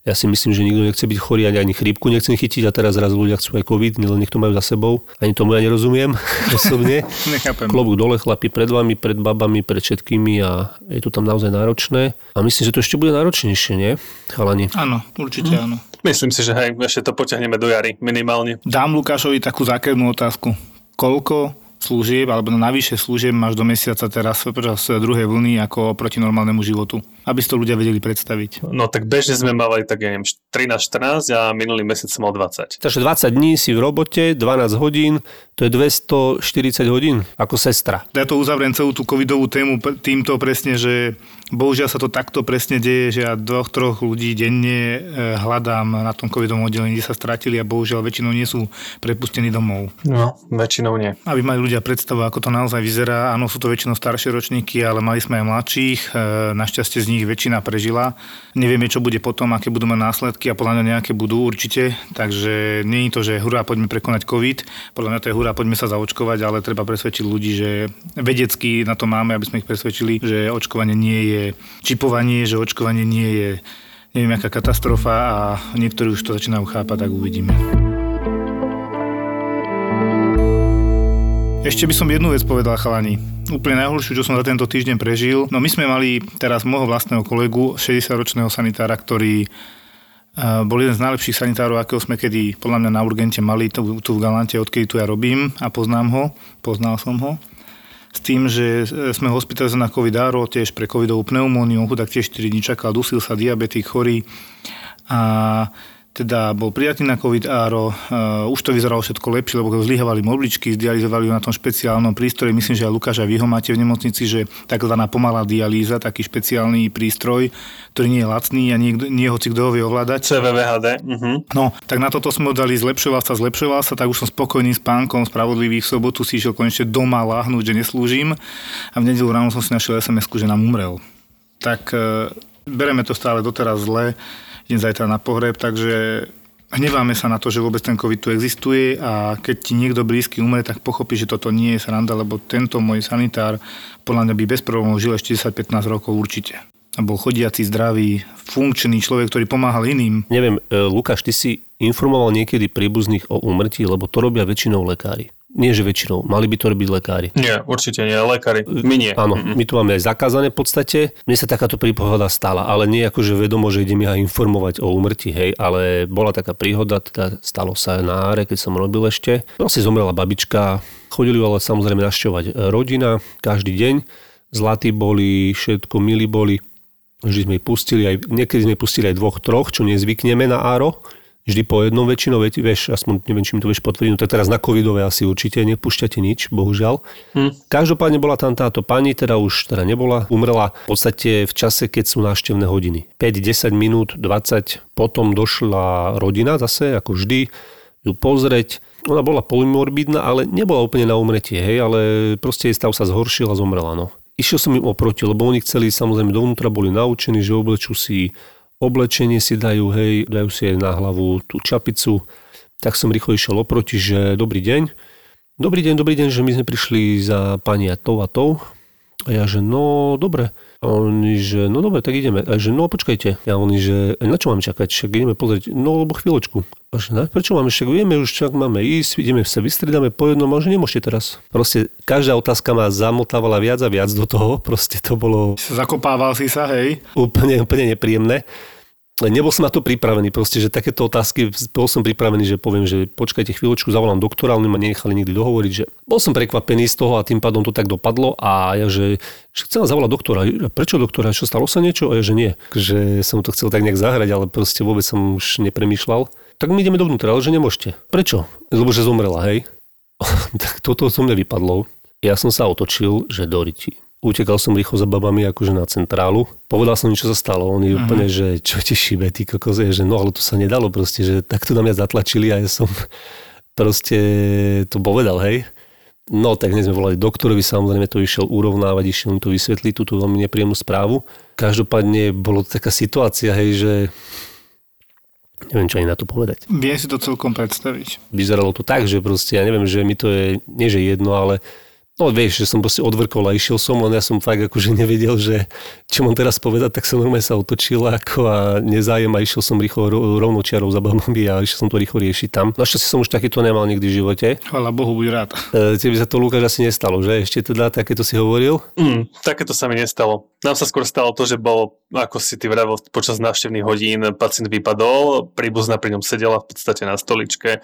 ja si myslím, že nikto nechce byť chorý, ani, ani chrípku nechce chytiť a teraz zrazu ľudia chcú aj COVID, len nech to majú za sebou. Ani tomu ja nerozumiem [laughs] osobne. [laughs] Nechápem. Klobúk dole, chlapi pred vami, pred babami, pred všetkými a je to tam naozaj náročné. A myslím, že to ešte bude náročnejšie, nie, chalani? Áno, určite hm. áno. Myslím si, že hej, ešte to potiahneme do jary minimálne. Dám Lukášovi takú zákernú otázku. Koľko služieb alebo navyše služieb máš do mesiaca teraz počas druhej vlny ako proti normálnemu životu? Aby si to ľudia vedeli predstaviť. No tak bežne sme mali tak, ja neviem, 13-14 a minulý mesiac som mal 20. Takže 20 dní si v robote, 12 hodín, to je 240 hodín ako sestra. Ja to uzavriem celú tú covidovú tému týmto presne, že bohužiaľ sa to takto presne deje, že ja dvoch, troch ľudí denne e, hľadám na tom covidovom oddelení, kde sa stratili a bohužiaľ väčšinou nie sú prepustení domov. No, väčšinou nie. Aby mali ľudia predstavu, ako to naozaj vyzerá. Áno, sú to väčšinou staršie ročníky, ale mali sme aj mladších. E, našťastie z nich väčšina prežila. Nevieme, čo bude potom, aké budú mať následky a podľa mňa nejaké budú určite. Takže nie je to, že hurá, poďme prekonať COVID. Podľa mňa to je hurá, poďme sa zaočkovať, ale treba presvedčiť ľudí, že vedecky na to máme, aby sme ich presvedčili, že očkovanie nie je čipovanie, že očkovanie nie je neviem, aká katastrofa a niektorí už to začínajú chápať, tak uvidíme. Ešte by som jednu vec povedal, chalani. Úplne najhoršiu, čo som za tento týždeň prežil. No my sme mali teraz môjho vlastného kolegu, 60-ročného sanitára, ktorý uh, bol jeden z najlepších sanitárov, akého sme kedy podľa mňa na urgente mali, tu, tu v Galante, odkedy tu ja robím a poznám ho, poznal som ho. S tým, že sme hospitalizovaní na covid tiež pre covidovú pneumóniu, chudák tiež 4 dní čakal, dusil sa, diabetik, chorý. A teda bol prijatý na COVID áro, uh, už to vyzeralo všetko lepšie, lebo zlyhávali mobličky, zdializovali ho na tom špeciálnom prístroji, myslím, že aj Lukáš a vy ho máte v nemocnici, že tzv. pomalá dialýza, taký špeciálny prístroj, ktorý nie je lacný a nie, nie hoci kto ho vie ovládať. CVVHD. Uh-huh. No, tak na toto sme dali, zlepšoval sa, zlepšoval sa, tak už som spokojný s pánkom, spravodlivý v sobotu si išiel konečne doma láhnuť, že neslúžim a v nedelu ráno som si našiel sms že nám umrel. Tak uh, bereme to stále doteraz zle idem zajtra na pohreb, takže hneváme sa na to, že vôbec ten COVID tu existuje a keď ti niekto blízky umre, tak pochopí, že toto nie je sranda, lebo tento môj sanitár podľa mňa by bez problémov žil ešte 10-15 rokov určite. A bol chodiaci, zdravý, funkčný človek, ktorý pomáhal iným. Neviem, e, Lukáš, ty si informoval niekedy príbuzných o úmrtí, lebo to robia väčšinou lekári. Nie, že väčšinou. Mali by to robiť lekári. Nie, určite nie. Lekári. My nie. Áno, mm-hmm. my tu máme aj zakázané v podstate. Mne sa takáto príhoda stala, ale nie ako, že vedomo, že idem ja informovať o úmrtí, hej, ale bola taká príhoda, teda stalo sa na áre, keď som robil ešte. Vlastne zomrela babička, chodili ale samozrejme našťovať rodina každý deň. Zlatí boli, všetko milí boli. Vždy sme ich pustili, aj, niekedy sme pustili aj dvoch, troch, čo nezvykneme na áro vždy po jednom väčšinou, vieš, aspoň neviem, či mi to vieš potvrdiť, no tak teraz na covidové asi určite nepúšťate nič, bohužiaľ. Hm. Každopádne bola tam táto pani, teda už teda nebola, umrela v podstate v čase, keď sú návštevné hodiny. 5, 10 minút, 20, potom došla rodina zase, ako vždy, ju pozrieť. Ona bola polymorbidná, ale nebola úplne na umretie, hej, ale proste jej stav sa zhoršil a zomrela, no. Išiel som im oproti, lebo oni chceli, samozrejme, dovnútra boli naučení, že oblečú si oblečenie si dajú, hej, dajú si na hlavu tú čapicu, tak som rýchlo išiel oproti, že dobrý deň. Dobrý deň, dobrý deň, že my sme prišli za pani a tou a tou. A ja, že no, dobre. A oni, že no dobre, tak ideme. A že no počkajte. A oni, že na čo mám čakať? Však ideme pozrieť. No, lebo chvíľočku. A že na, prečo máme? Však vieme už, čak máme ísť, ideme sa vystriedame po jednom, a že nemôžete teraz. Proste každá otázka ma zamotávala viac a viac do toho. Proste to bolo... Zakopával si sa, hej? Úplne, úplne nepríjemné nebol som na to pripravený, proste, že takéto otázky, bol som pripravený, že poviem, že počkajte chvíľočku, zavolám doktora, oni ma nenechali nikdy dohovoriť, že bol som prekvapený z toho a tým pádom to tak dopadlo a ja, že, že chcem zavolať doktora. Prečo doktora? Čo stalo sa niečo? A ja, že nie. Že som to chcel tak nejak zahrať, ale proste vôbec som už nepremýšľal. Tak my ideme dovnútra, ale že nemôžete. Prečo? Lebo že zomrela, hej. [laughs] tak toto som nevypadlo. Ja som sa otočil, že Doriti, Utekal som rýchlo za babami akože na centrálu. Povedal som im, čo sa stalo. Oni uh-huh. úplne, že čo ti šíbe, ty kokoze, že no ale to sa nedalo proste, že takto na mňa zatlačili a ja som [laughs] proste to povedal, hej. No tak dnes sme volali doktorovi, samozrejme to išiel urovnávať, išiel mu to vysvetliť, túto veľmi nepríjemnú správu. Každopádne bolo to taká situácia, hej, že neviem, čo ani na to povedať. Viem si to celkom predstaviť. Vyzeralo to tak, že proste, ja neviem, že mi to je, nie že jedno, ale No vieš, že som proste odvrkol a išiel som, len ja som fakt akože nevedel, že čo mám teraz povedať, tak som normálne sa otočil ako a nezájem a išiel som rýchlo rovno čiarou za babami a išiel som to rýchlo riešiť tam. Našťastie som už takéto nemal nikdy v živote. Chvala Bohu, buď rád. E, tebe sa to Lukáš asi nestalo, že? Ešte teda takéto si hovoril? Mm, takéto sa mi nestalo. Nám sa skôr stalo to, že bol, ako si ty vravel, počas návštevných hodín pacient vypadol, príbuzná pri ňom sedela v podstate na stoličke,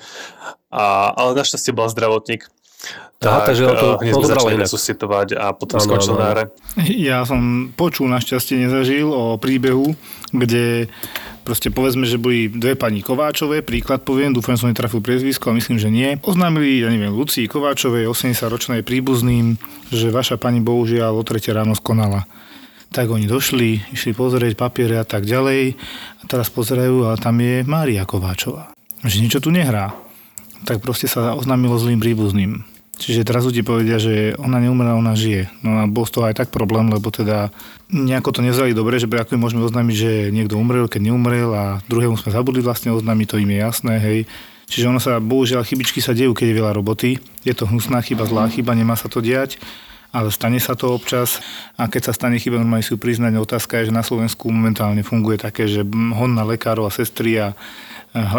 a, ale našťastie bol zdravotník tak, takže to hneď sme začali resuscitovať a potom skončil na hre. Ja som počul, našťastie nezažil o príbehu, kde proste povedzme, že boli dve pani Kováčové, príklad poviem, dúfam, som netrafil priezvisko, a myslím, že nie. Oznámili, ja neviem, Lucii Kováčovej, 80-ročnej príbuzným, že vaša pani bohužiaľ o 3 ráno skonala. Tak oni došli, išli pozrieť papiere a tak ďalej a teraz pozerajú, ale tam je Mária Kováčová. Že niečo tu nehrá. Tak proste sa oznámilo zlým príbuzným Čiže teraz ľudí povedia, že ona neumrela, ona žije. No a bol z toho aj tak problém, lebo teda nejako to nezvali dobre, že ako môžeme oznámiť, že niekto umrel, keď neumrel a druhému sme zabudli vlastne oznámiť, to im je jasné, hej. Čiže ono sa, bohužiaľ, chybičky sa dejú, keď je veľa roboty. Je to hnusná chyba, zlá chyba, nemá sa to diať ale stane sa to občas a keď sa stane chyba, normálne si ju. Otázka je, že na Slovensku momentálne funguje také, že hon na lekárov a sestry a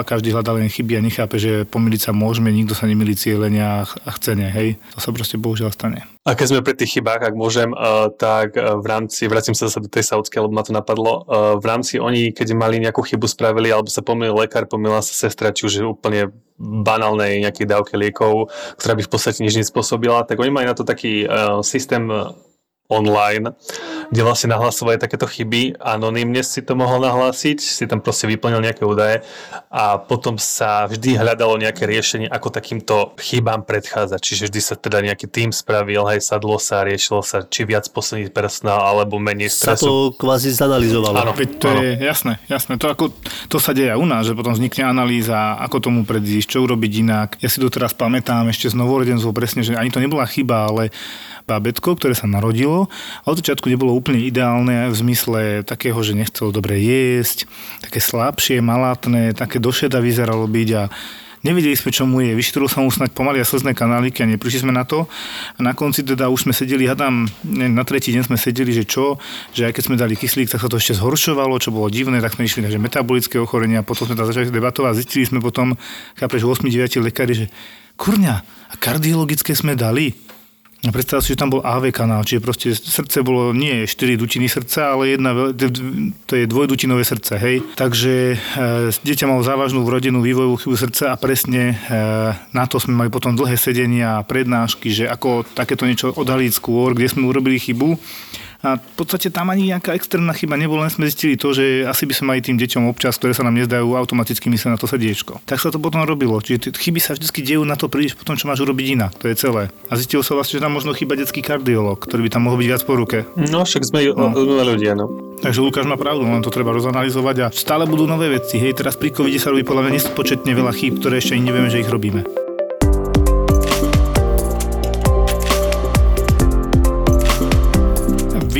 každý hľadá len chyby a nechápe, že pomýliť sa môžeme, nikto sa nemýli cieľenia a chcene, hej. To sa proste bohužiaľ stane. A keď sme pri tých chybách, ak môžem, uh, tak uh, v rámci, vracím sa zase do tej saudskej, lebo ma to napadlo, uh, v rámci oni, keď mali nejakú chybu spravili, alebo sa pomýlil lekár, pomýlila sa sestra, či už úplne banálnej nejakej dávke liekov, ktorá by v podstate nič nespôsobila, tak oni majú na to taký systém online, kde vlastne nahlasovali takéto chyby. Anonymne si to mohol nahlásiť, si tam proste vyplnil nejaké údaje a potom sa vždy hľadalo nejaké riešenie, ako takýmto chybám predchádzať. Čiže vždy sa teda nejaký tým spravil, hej, sadlo sa, riešilo sa, či viac posilniť personál, alebo menej Sa stresu. to kvázi zanalizovalo. Áno. Veď to je jasné, jasné. To, ako, to sa deje u nás, že potom vznikne analýza, ako tomu predísť, čo urobiť inak. Ja si to teraz pamätám ešte z novorodencov presne, že ani to nebola chyba, ale bábetko, ktoré sa narodilo a od začiatku nebolo úplne ideálne v zmysle takého, že nechcelo dobre jesť, také slabšie, malátne, také došeda vyzeralo byť a Nevedeli sme, čo mu je. Vyšetrilo sa mu snať pomaly a slzné kanáliky a neprišli sme na to. A na konci teda už sme sedeli, hadám, na tretí deň sme sedeli, že čo, že aj keď sme dali kyslík, tak sa to ešte zhoršovalo, čo bolo divné, tak sme išli na že metabolické ochorenia, potom sme tam začali debatovať a zistili sme potom, chápeš, 8-9 lekári, že kurňa, a kardiologické sme dali. A predstav si, že tam bol AV kanál, čiže proste srdce bolo nie 4 dutiny srdca, ale jedna, to je dvojdutinové srdce, hej. Takže e, dieťa malo závažnú vrodenú vývojovú chybu srdca a presne e, na to sme mali potom dlhé sedenia a prednášky, že ako takéto niečo odhaliť skôr, kde sme urobili chybu. A v podstate tam ani nejaká extrémna chyba nebola, len sme zistili to, že asi by sme mali tým deťom občas, ktoré sa nám nezdajú, automaticky mysleť na to srdiečko. Tak sa to potom robilo. Čiže chyby sa vždy dejú na to príliš potom, čo máš urobiť inak. To je celé. A zistilo sa vlastne, že tam možno chyba detský kardiolog, ktorý by tam mohol byť viac po ruke. No však sme no. ľudia, no. Takže Lukáš má pravdu, len to treba rozanalizovať a stále budú nové veci. Hej, teraz pri covide sa robí podľa mňa nespočetne veľa chýb, ktoré ešte ani nevieme, že ich robíme.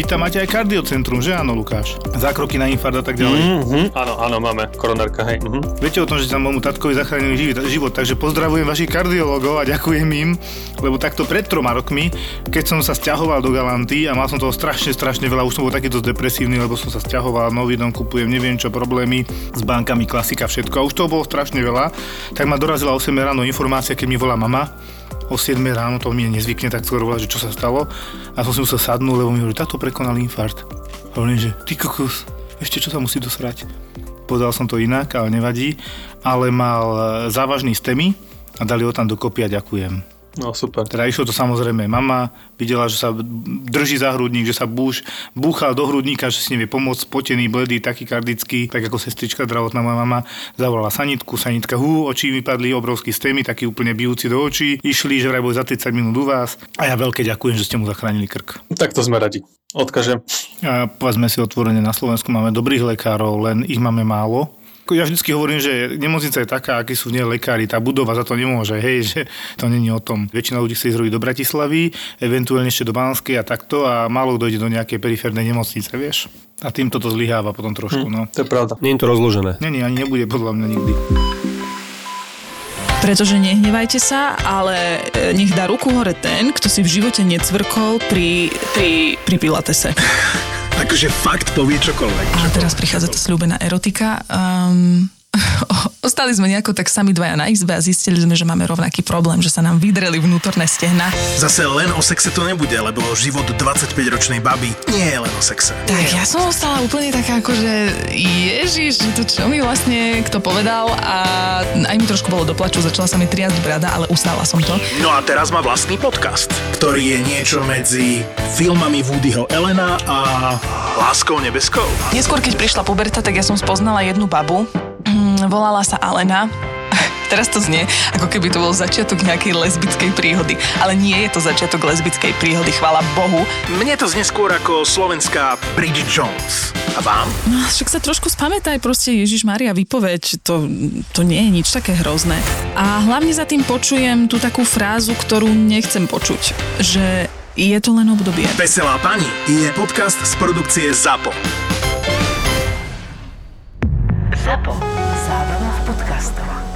Tam máte aj kardiocentrum, že áno, Lukáš? Zákroky na infarkt a tak ďalej. Mm-hmm. Áno, áno, máme koronárka, hej. Mm-hmm. Viete o tom, že tam môjmu tatkovi zachránili život, život, takže pozdravujem vašich kardiologov a ďakujem im, lebo takto pred troma rokmi, keď som sa stiahoval do Galanty a mal som toho strašne, strašne veľa, už som bol taký dosť depresívny, lebo som sa stiahoval, nový dom kupujem, neviem čo, problémy s bankami, klasika, všetko a už toho bolo strašne veľa, tak ma dorazila 8 ráno informácia, keď mi volá mama, o 7 ráno, to mi nezvykne tak skoro volať, že čo sa stalo. A som si musel sadnúť, lebo mi hovorí, táto prekonal infarkt. Hovorím, že ty kokos, ešte čo sa musí dosrať. Povedal som to inak, ale nevadí. Ale mal e, závažný stemy a dali ho tam dokopy a ďakujem. No super. Teda išlo to samozrejme. Mama videla, že sa drží za hrudník, že sa búš, búchal do hrudníka, že si nevie pomôcť, spotený, bledý, takykardický, tak ako sestrička zdravotná moja mama zavolala sanitku, sanitka, hú, oči vypadli, obrovský stémy, taký úplne bijúci do očí. Išli, že vraj boli za 30 minút u vás a ja veľké ďakujem, že ste mu zachránili krk. Tak to sme radi. Odkažem. A povedzme si otvorene, na Slovensku máme dobrých lekárov, len ich máme málo. Ja vždycky hovorím, že nemocnica je taká, akí sú v nej lekári, tá budova za to nemôže, hej, [laughs] že to není o tom. Väčšina ľudí chce ísť robiť do Bratislavy, eventuálne ešte do Banskej a takto a málo kto ide do nejakej periférnej nemocnice, vieš. A týmto to zlyháva potom trošku, no. To je pravda. Nie je to rozložené. Není, ani nebude podľa mňa nikdy. Pretože nehnevajte sa, ale e, nech dá ruku hore ten, kto si v živote necvrkol pri, pri, pri pilatese. [laughs] Akože fakt povie čokoľvek. A teraz prichádza tá slúbená erotika. Um, [laughs] ostali sme nejako tak sami dvaja na izbe a zistili sme, že máme rovnaký problém, že sa nám vydreli vnútorné stehna. Zase len o sexe to nebude, lebo život 25-ročnej baby nie je len o sexe. Tak ja som ostala úplne taká ako, že ježiš, to čo mi vlastne kto povedal a aj mi trošku bolo doplaču, začala sa mi triasť brada, ale ustála som to. No a teraz má vlastný podcast, ktorý je niečo medzi filmami Woodyho Elena a Láskou nebeskou. Neskôr, keď prišla puberta, tak ja som spoznala jednu babu, volala sa Alena. [laughs] Teraz to znie, ako keby to bol začiatok nejakej lesbickej príhody. Ale nie je to začiatok lesbickej príhody, chvála Bohu. Mne to znie skôr ako slovenská Bridget Jones. A vám? No, však sa trošku spamätaj, proste Ježiš Maria vypoveď, to, to nie je nič také hrozné. A hlavne za tým počujem tú takú frázu, ktorú nechcem počuť, že je to len obdobie. Veselá pani je podcast z produkcie ZAPO. Zapo. подкастом.